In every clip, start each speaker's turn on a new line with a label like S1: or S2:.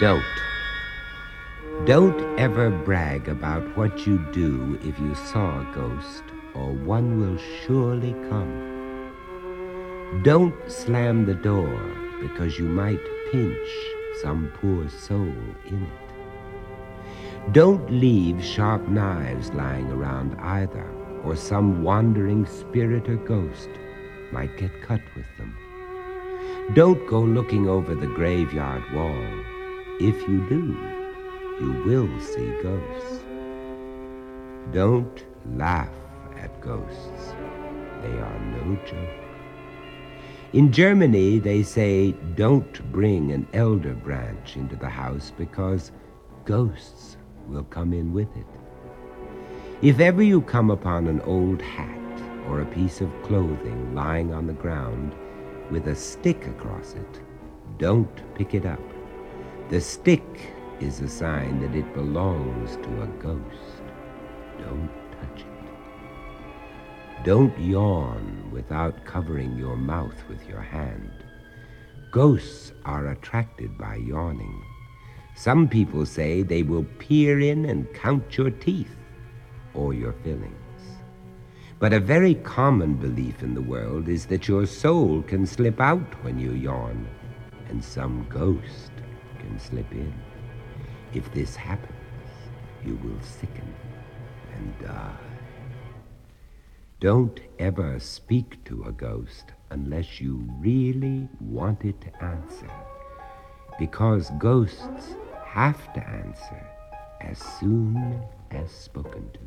S1: Don't. Don't ever brag about what you'd do if you saw a ghost, or one will surely come. Don't slam the door because you might pinch some poor soul in it. Don't leave sharp knives lying around either, or some wandering spirit or ghost might get cut with them. Don't go looking over the graveyard wall. If you do, you will see ghosts. Don't laugh at ghosts. They are no joke. In Germany, they say don't bring an elder branch into the house because ghosts will come in with it. If ever you come upon an old hat or a piece of clothing lying on the ground with a stick across it, don't pick it up. The stick is a sign that it belongs to a ghost. Don't touch it. Don't yawn without covering your mouth with your hand. Ghosts are attracted by yawning. Some people say they will peer in and count your teeth or your fillings. But a very common belief in the world is that your soul can slip out when you yawn, and some ghost can slip in. If this happens, you will sicken and die. Don't ever speak to a ghost unless you really want it to answer, because ghosts have to answer as soon as spoken to.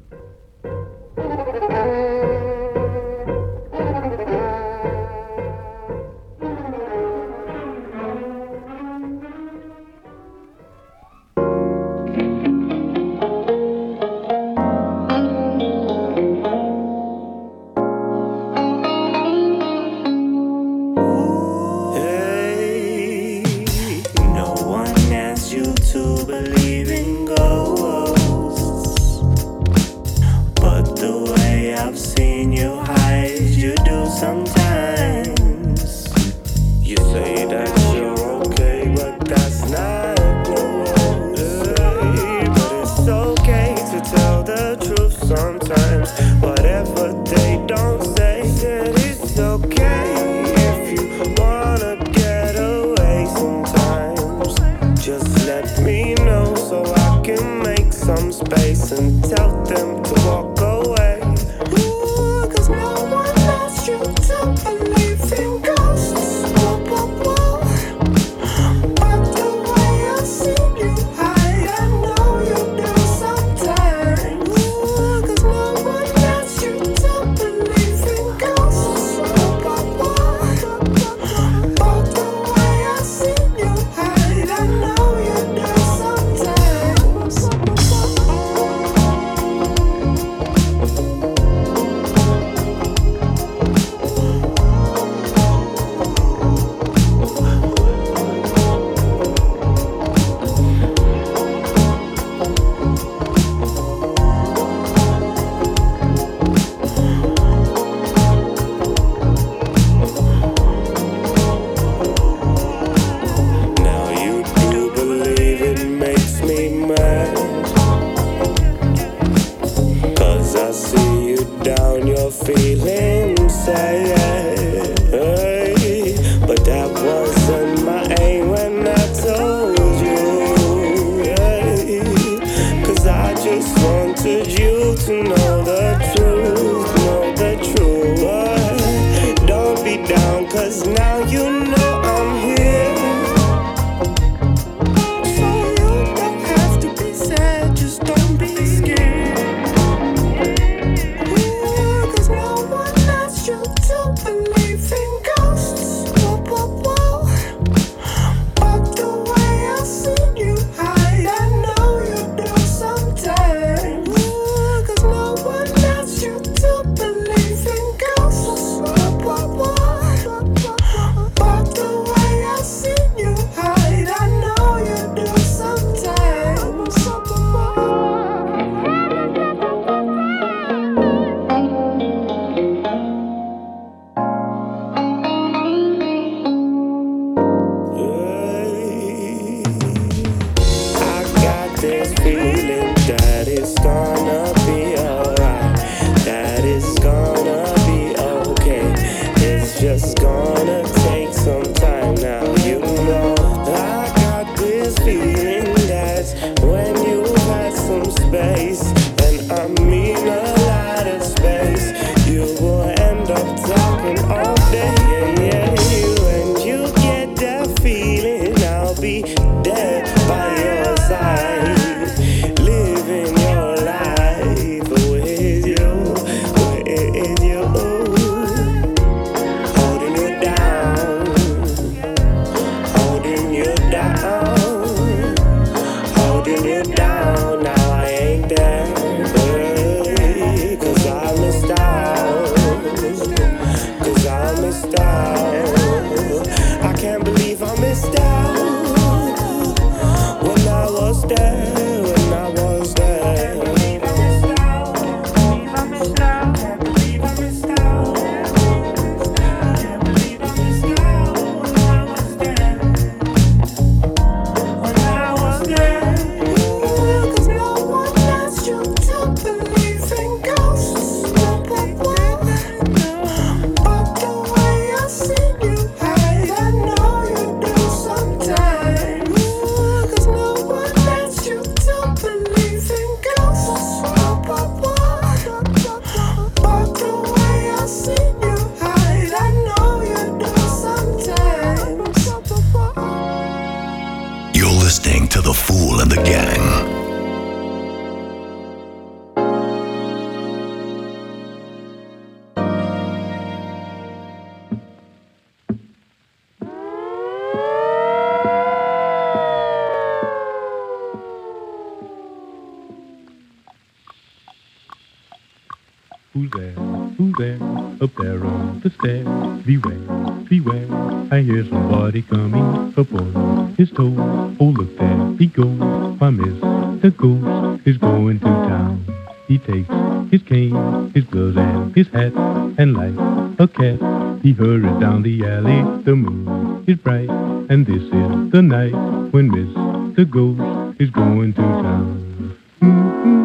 S2: and light a cat. He hurried down the
S3: alley, the moon is bright, and
S4: this is the
S5: night when Mr. Ghost is going to town. Mm-hmm.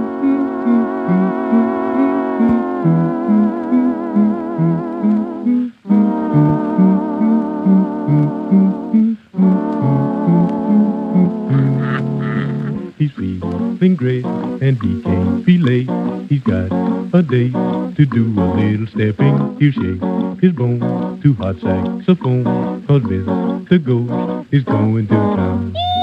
S5: something great, and he can't be late. He's got a day to do a little stepping. He'll shake his bone to hot saxophone, cause Mr. Ghost is going to town.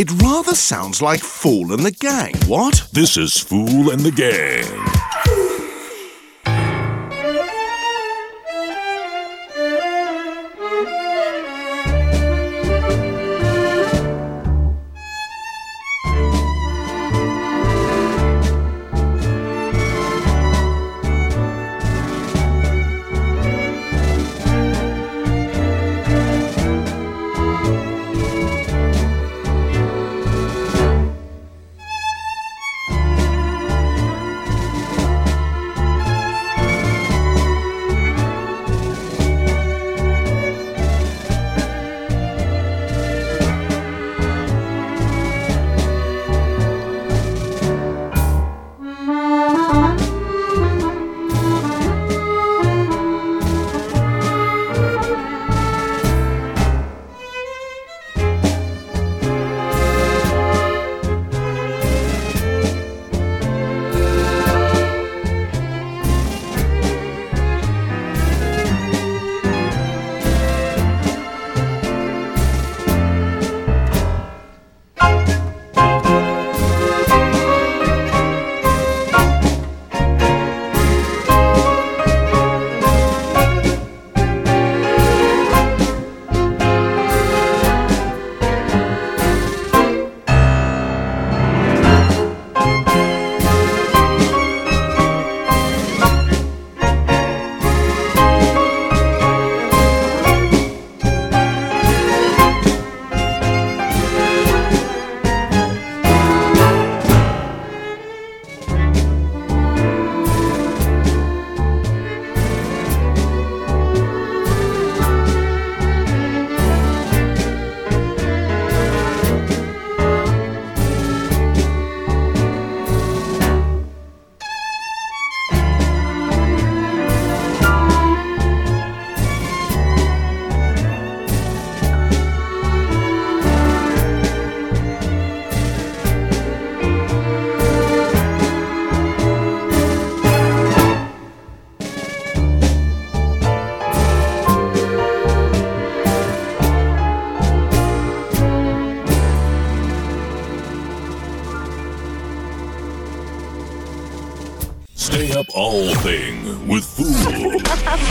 S5: It rather sounds like Phoole and the Gang, what? This is Phoole and the
S6: Gang.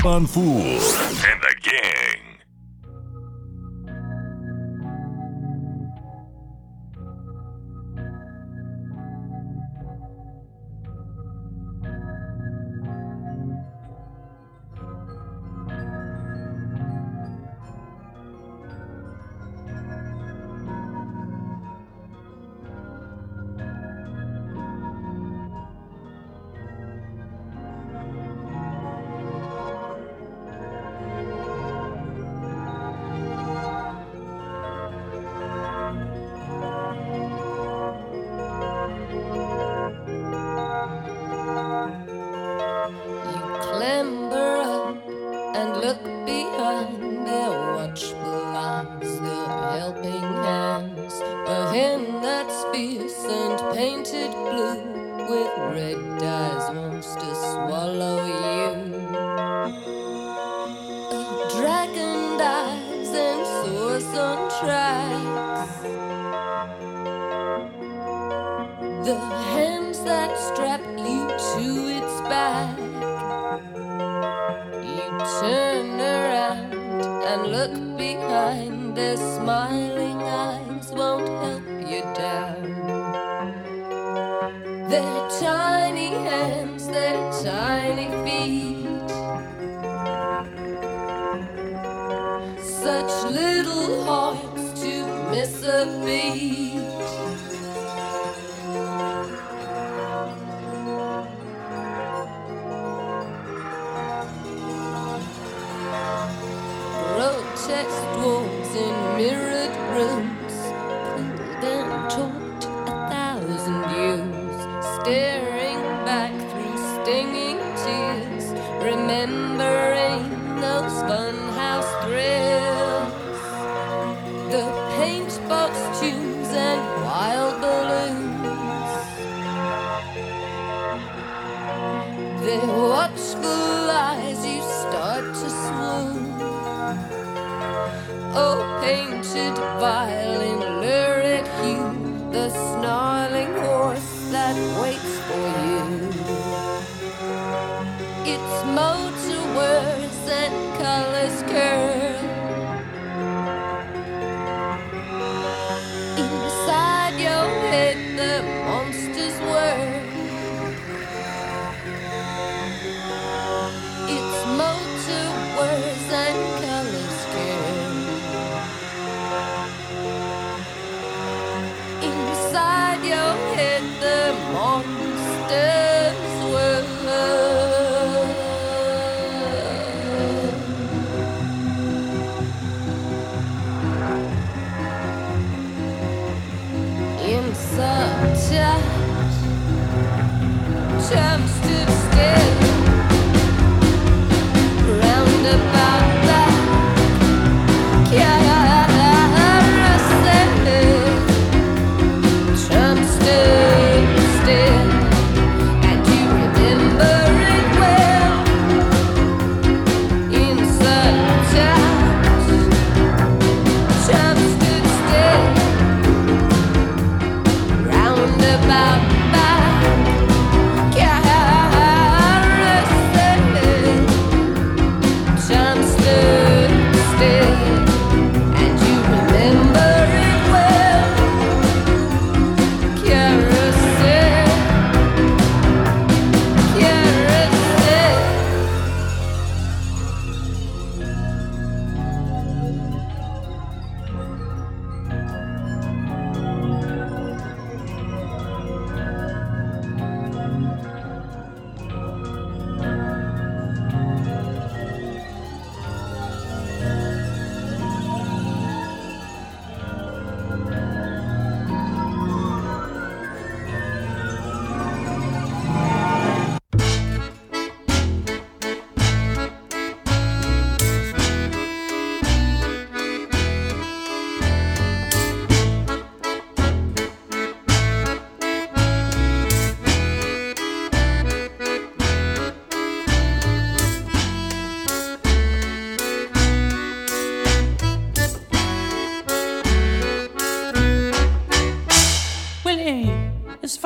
S6: On Phoole.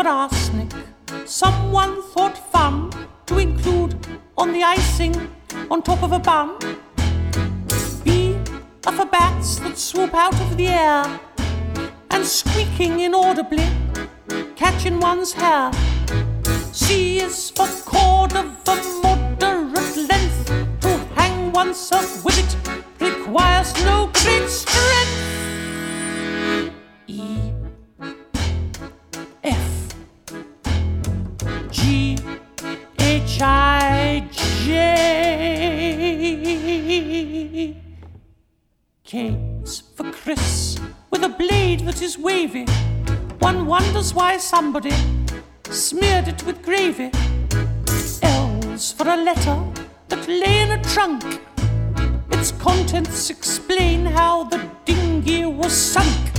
S6: For arsenic. Someone thought fun to include on the icing on top of a bun. B are for bats that swoop out of the air and squeaking inaudibly, catching one's hair. C is for cord of a moderate length. To hang oneself with it requires no great strength. E K for kris with a blade that is wavy. One wonders why somebody smeared it with gravy. L's for a letter that lay in a trunk. Its contents explain how the dinghy was sunk.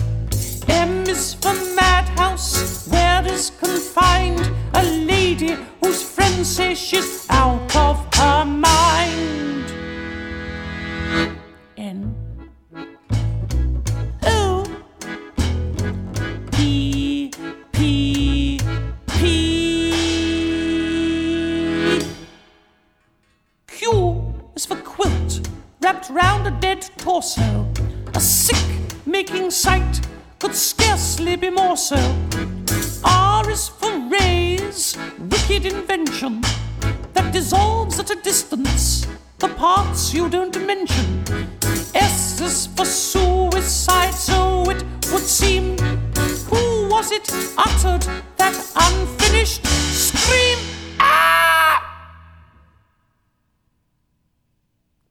S6: M is for madhouse, where is confined a lady whose friends say she's out of her mind. N dead torso. A sick making sight could scarcely be more so. R is for rays, wicked invention that dissolves at a distance the parts you don't mention. S is for suicide, so it would seem. Who was it uttered that unfinished scream? Ah!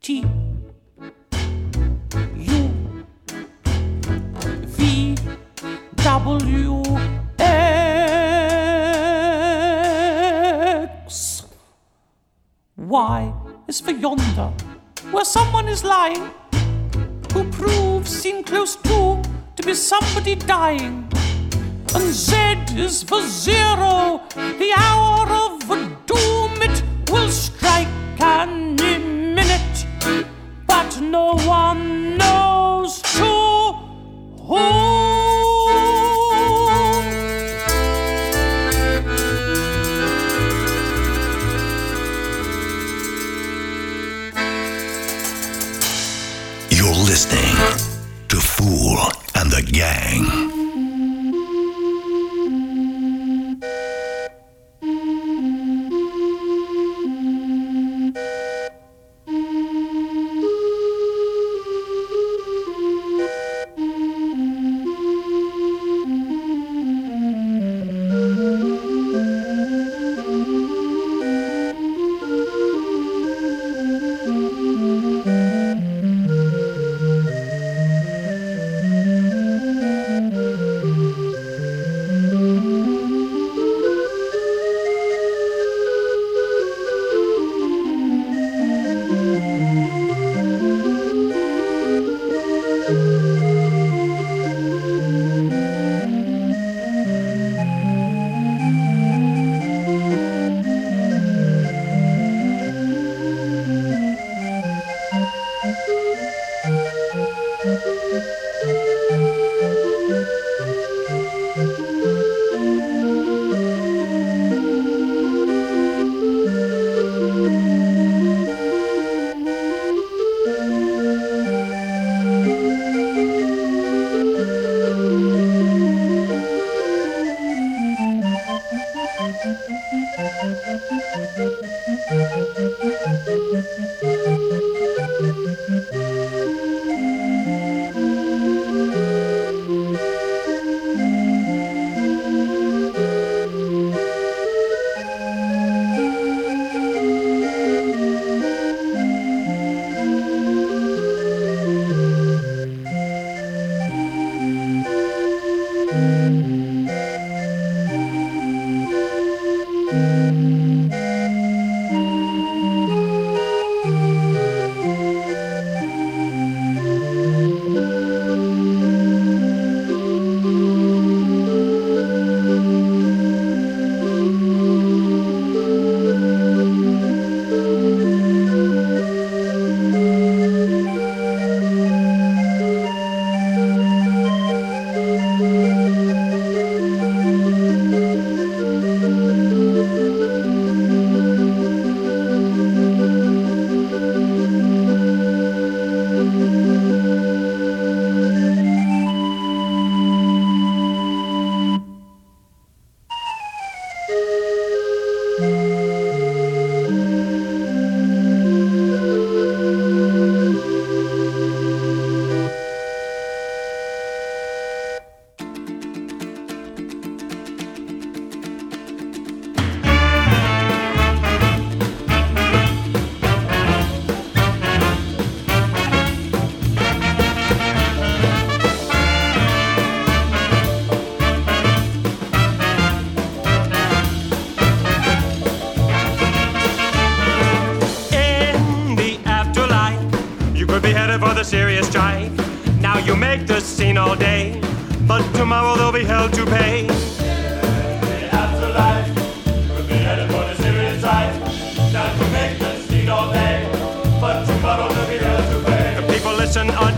S6: T W X Y is for yonder, where someone is lying, who proves seen close to to be somebody dying. And Z is for zero, the hour of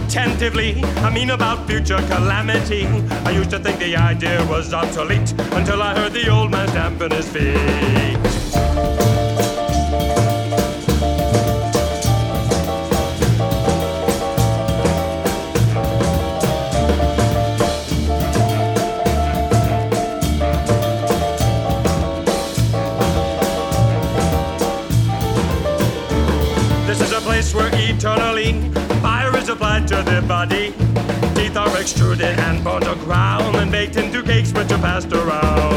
S7: attentively. I mean about future calamity. I used to think the idea was obsolete until I heard the old man stamping his feet. eternally is applied to the body. Teeth are extruded and poured on ground and baked into cakes which are passed around.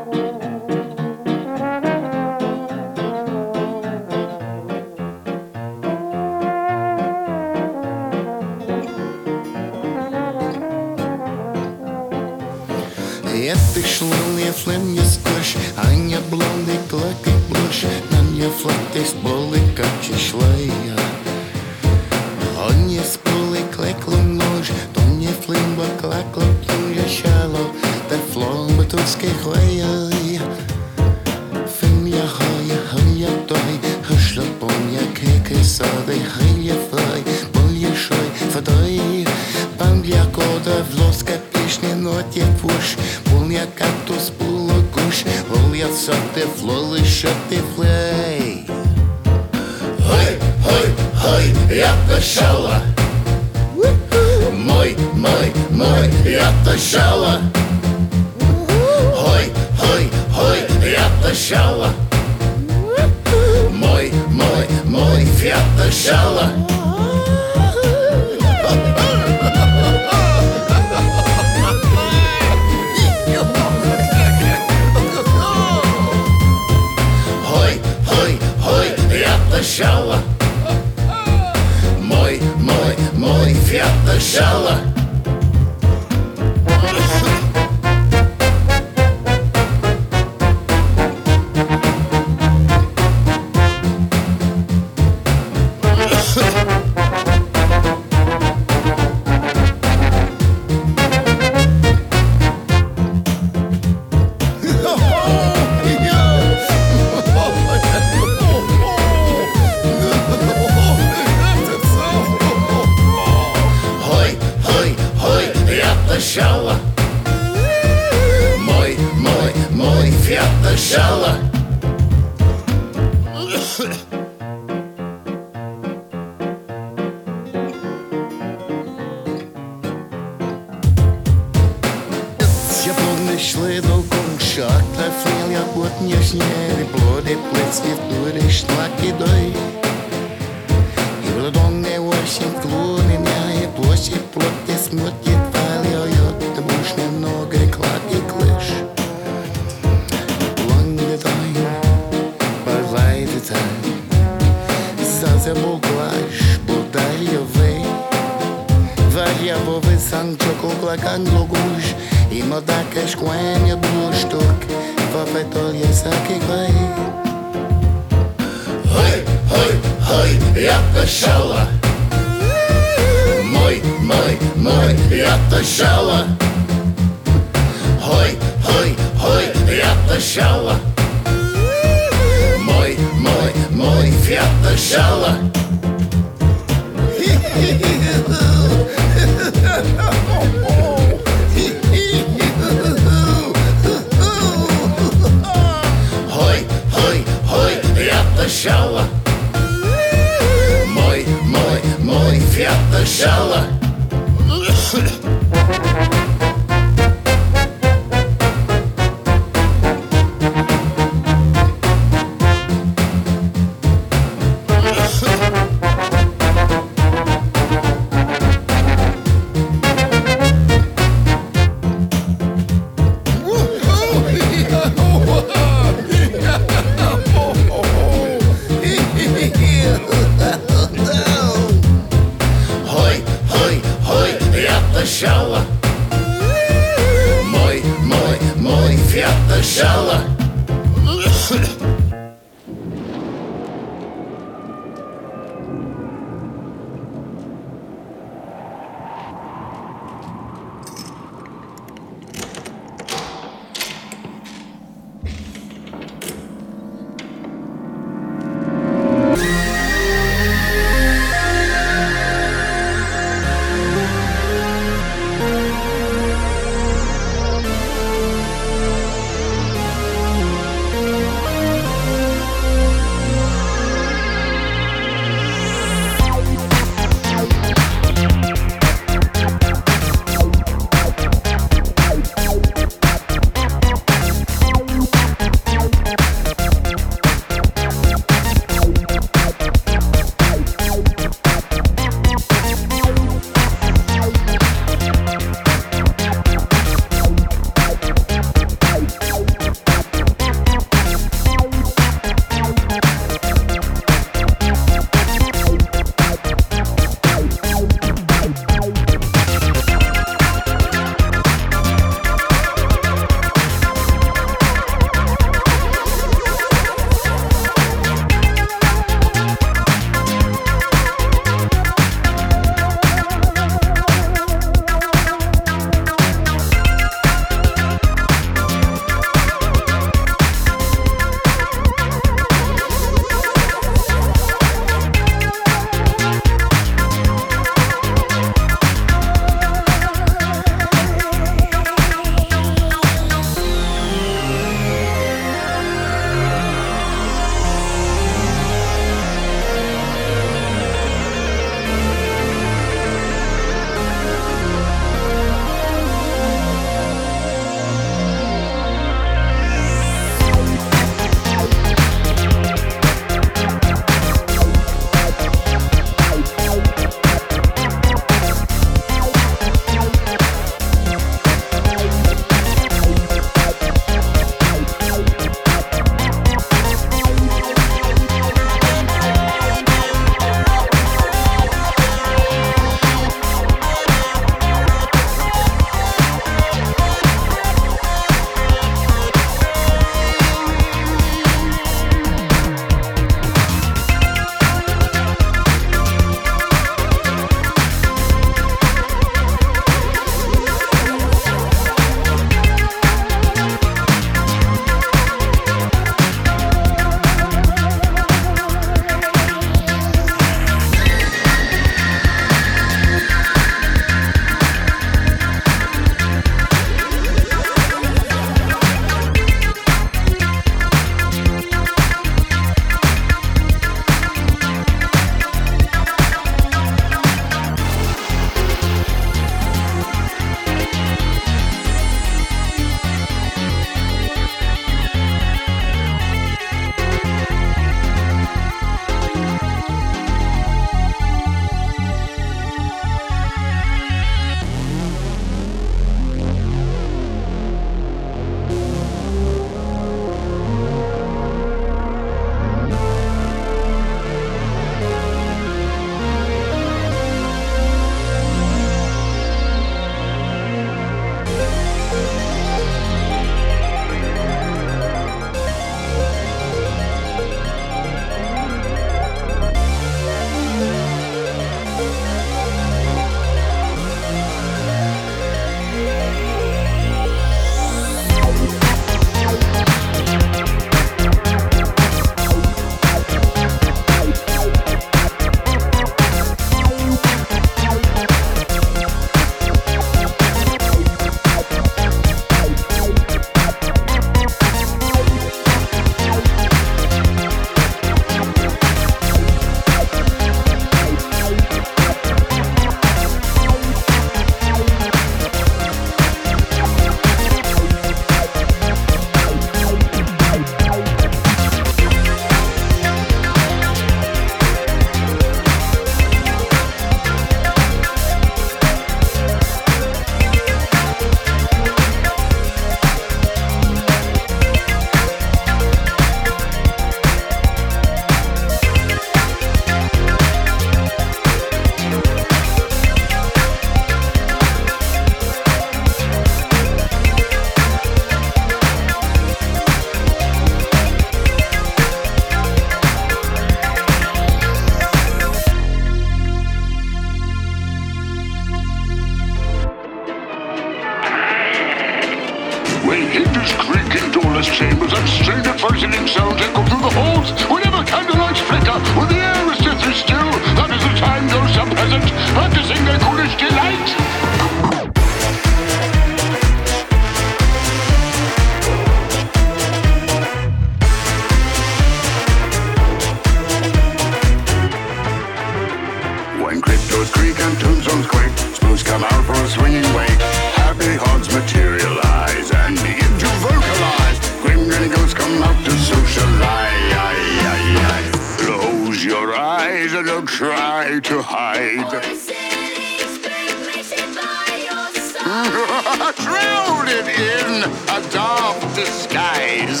S8: shrouded in a dark disguise.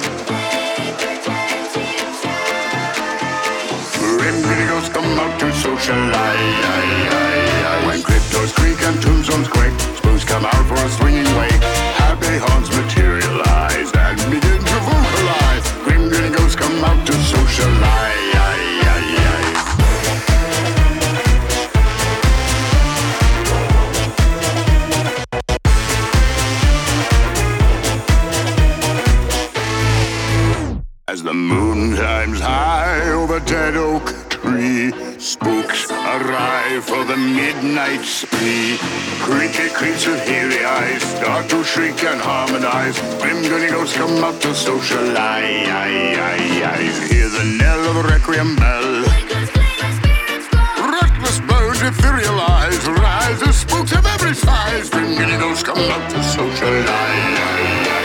S8: When criminals come out to socialize, when cryptos creak and tombstones quake, spoons come out for a swinging. eyes. When dirty goats come out to socialize, hear the knell of a requiem bell. Reckless birds etherealize, rise as spooks of every size. When dirty goats come out to socialize.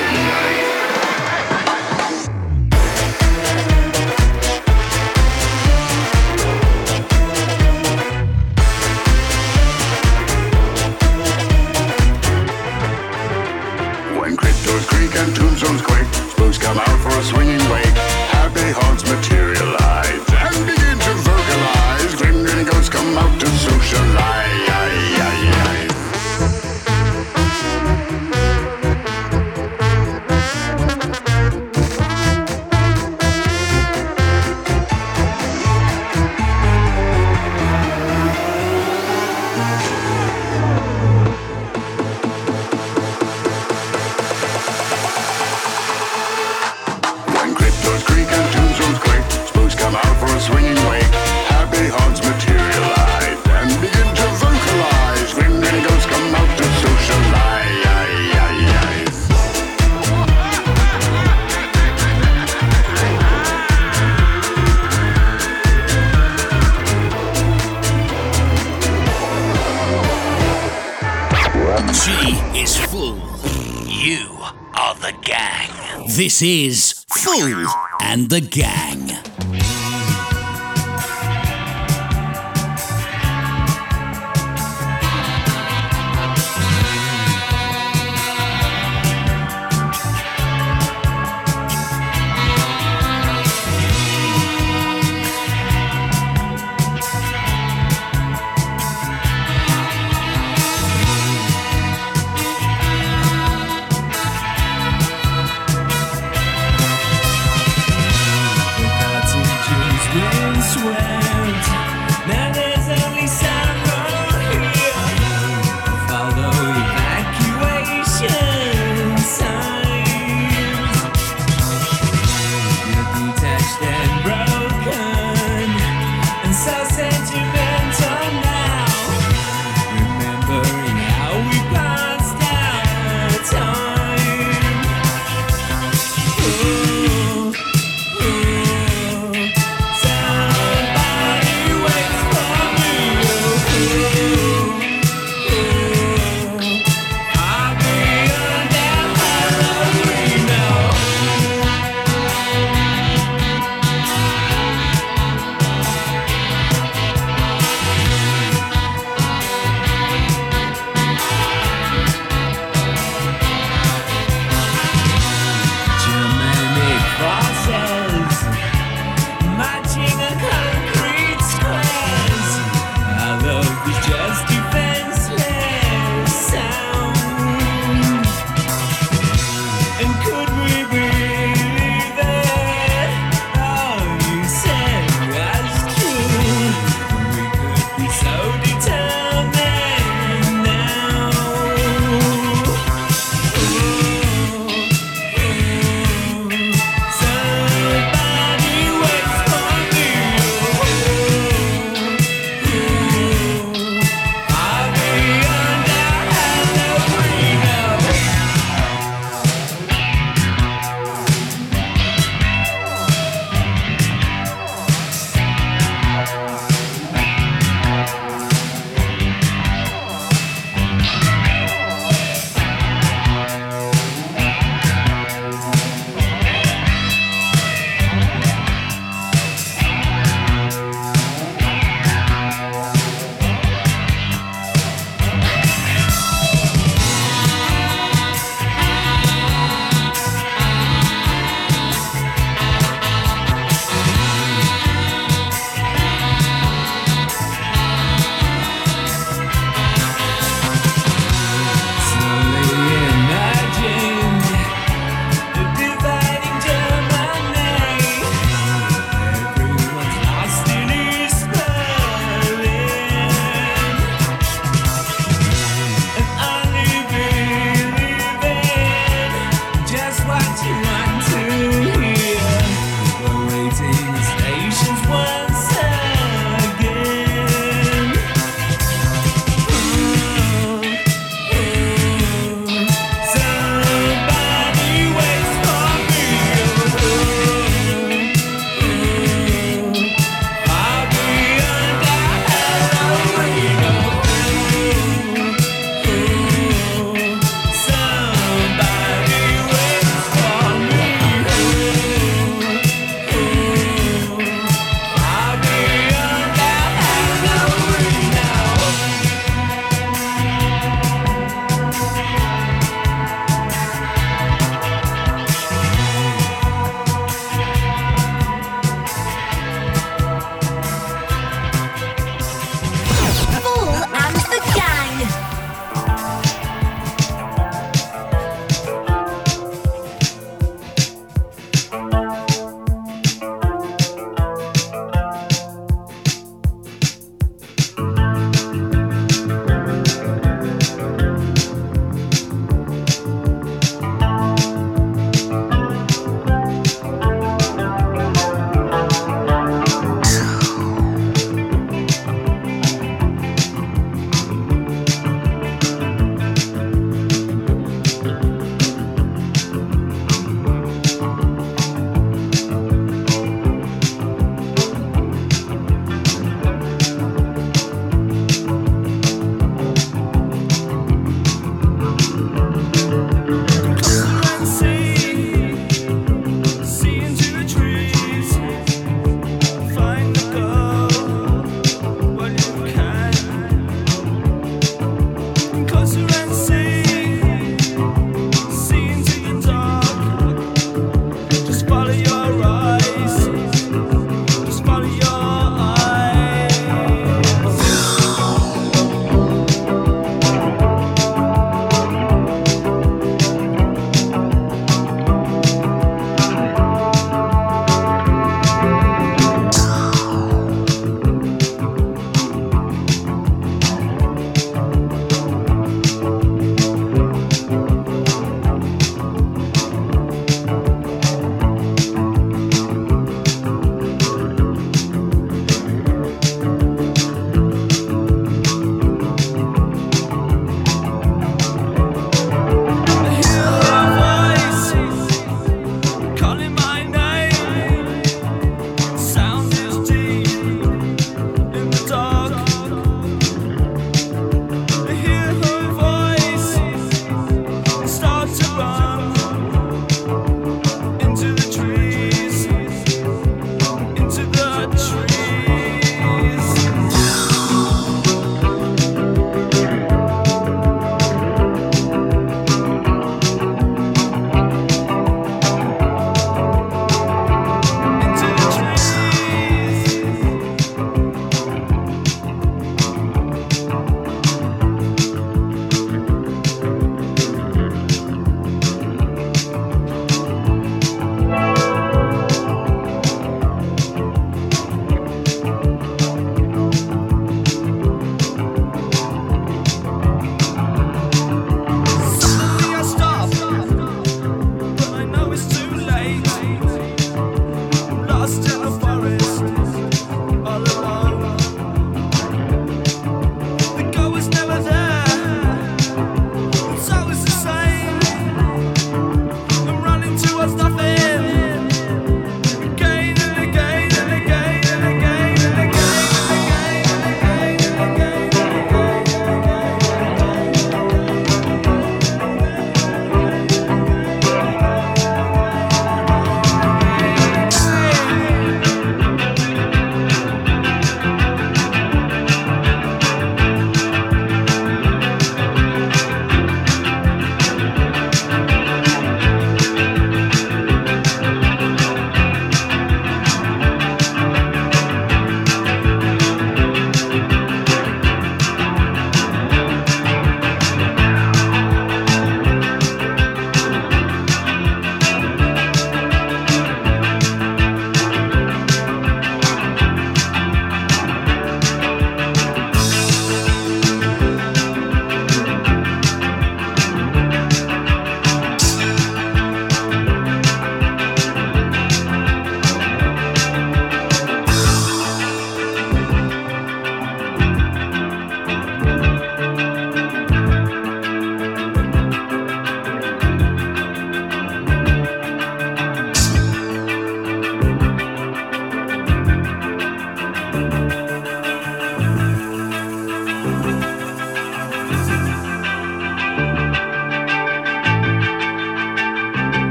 S9: This is Phoole and the Gang.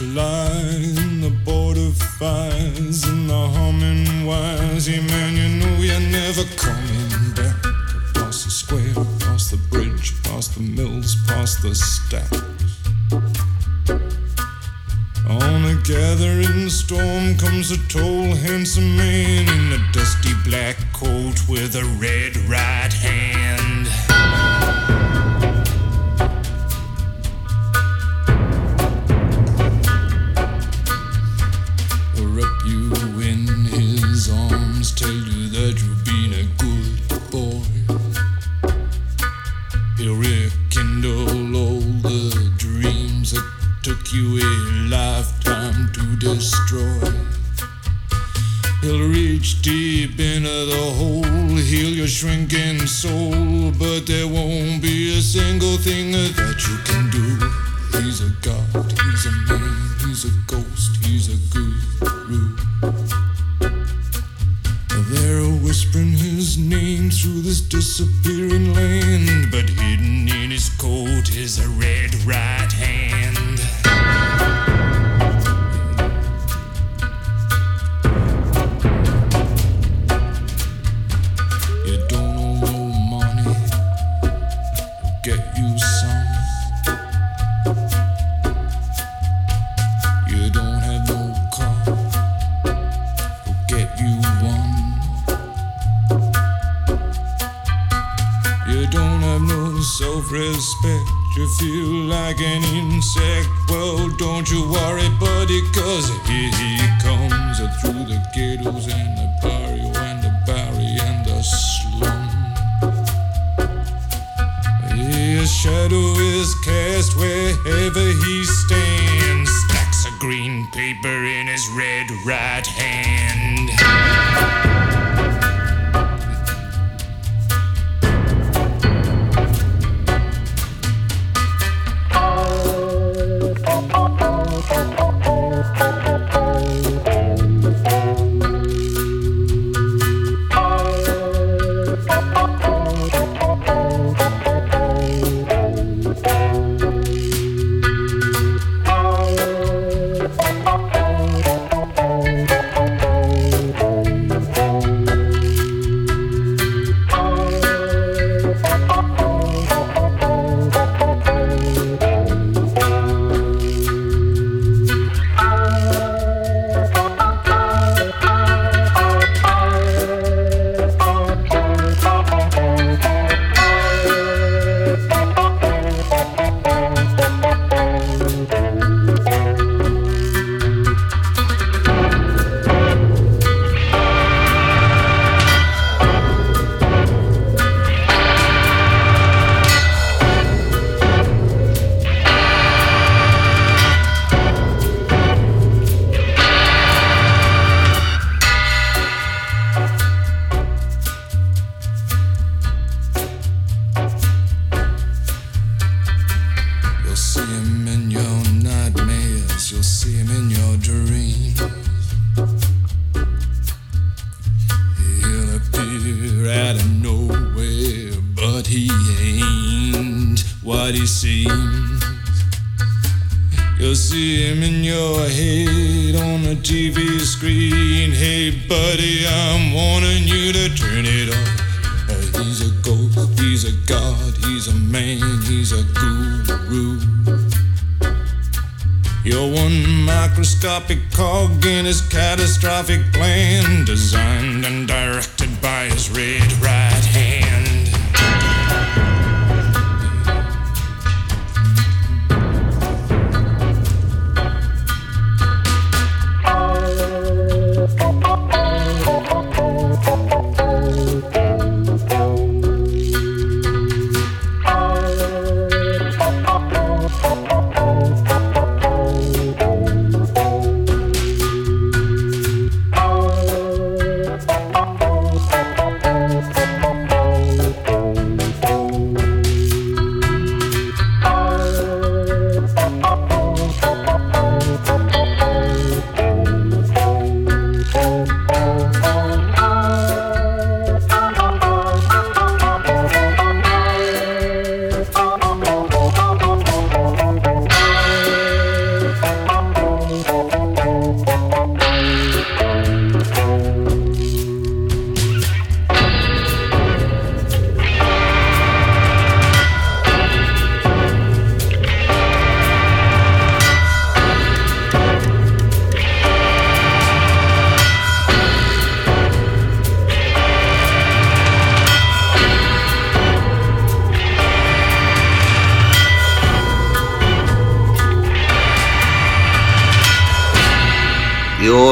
S10: love. He'll rekindle all the dreams that took you a lifetime to destroy. He'll reach deep into the hole, heal your shrinking soul, but there won't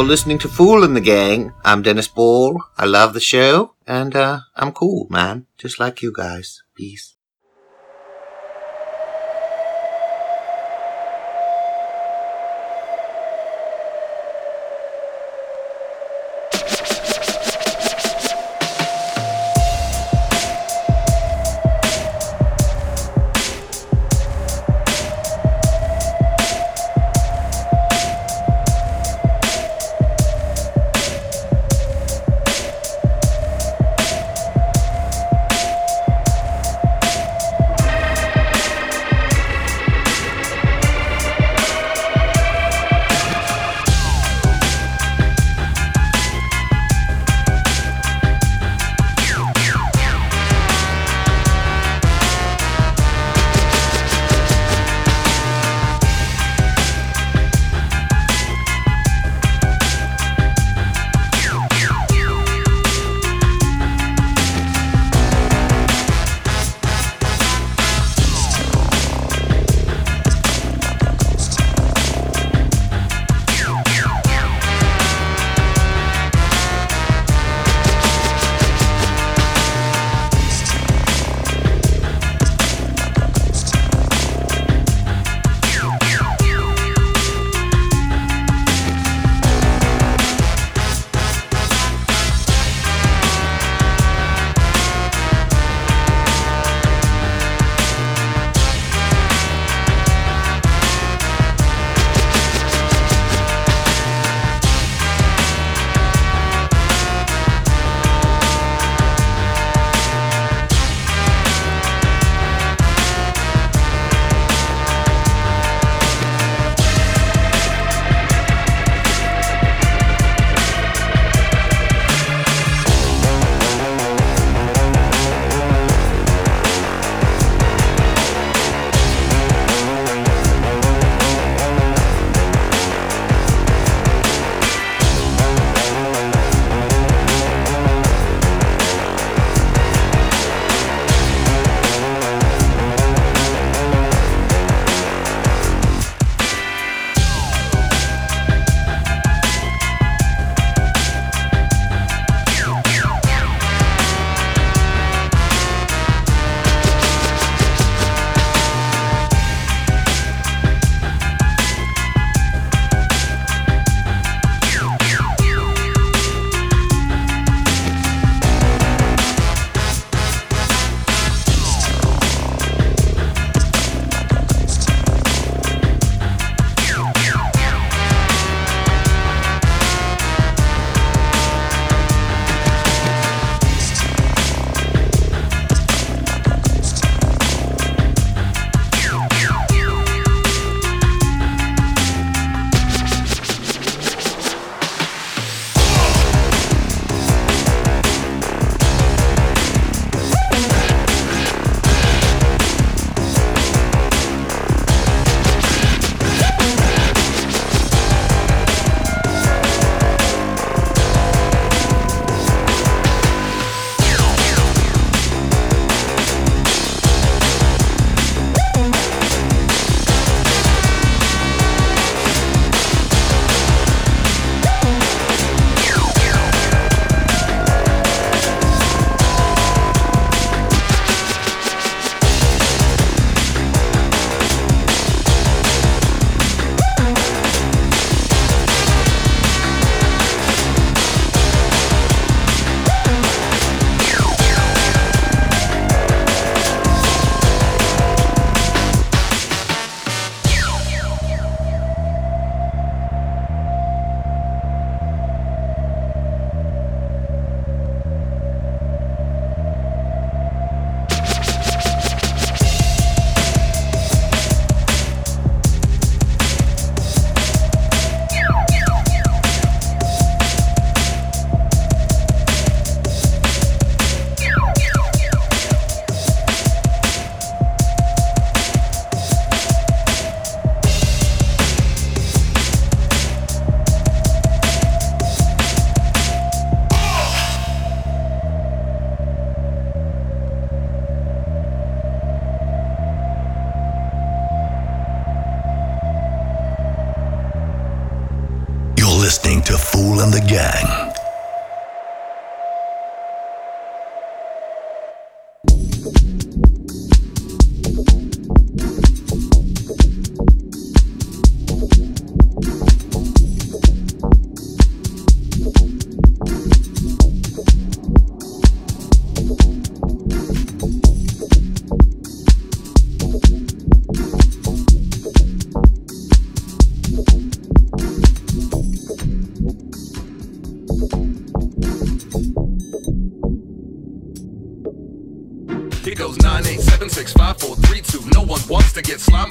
S11: listening to Phoole and the Gang. I'm Dennis Ball. I love the show, and uh, I'm cool, man, just like you guys. Peace.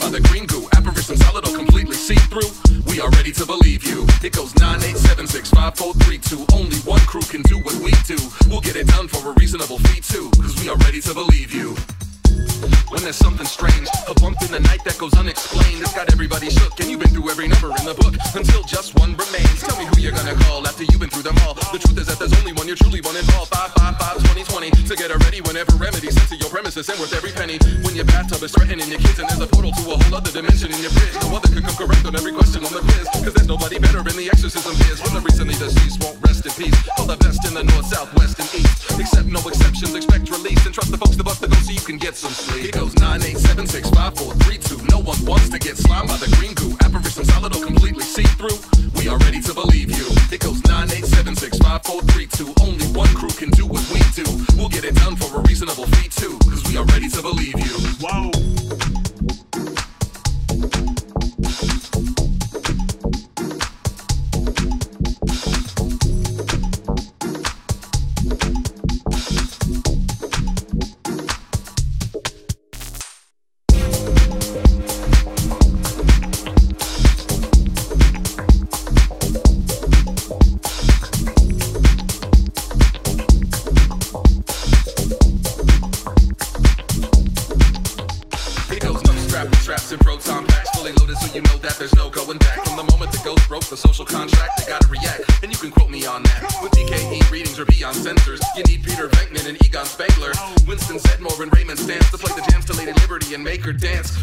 S12: By the green goo. Apparition solid or completely see through. We are ready to believe you. It goes 9876543 Only one crew can do what we do. We'll get it done for a reasonable fee too. Cause we are ready to believe you. When there's something strange, a bump in the night that goes unexplained. It's got everybody shook, and you've been through every number in the book until just one remains. Tell me who you're gonna call after you've been through them all. The truth is that there's only one you're truly one involved. 555 2020 to get her ready whenever remedy sent to your premises and worth every penny. When your bathtub is threatening your kids and there's a portal to a whole other dimension in your fridge. No other could come correct on every question on the quiz. Cause there's nobody better in the exorcism biz. When the recently deceased won't rest in peace. All the best in the north, south, west, and east. Except no exceptions, expect release and trust the folks to bust the go so you can get some sleep. Here goes 9876543 No one wants to get slimed by the green goo. Apparition solid or completely see through. We are ready to believe you. It goes 9876543 Only one crew can do what we do. We'll get it done for a reasonable fee too. Cause we are ready to believe you. Whoa. Her dance.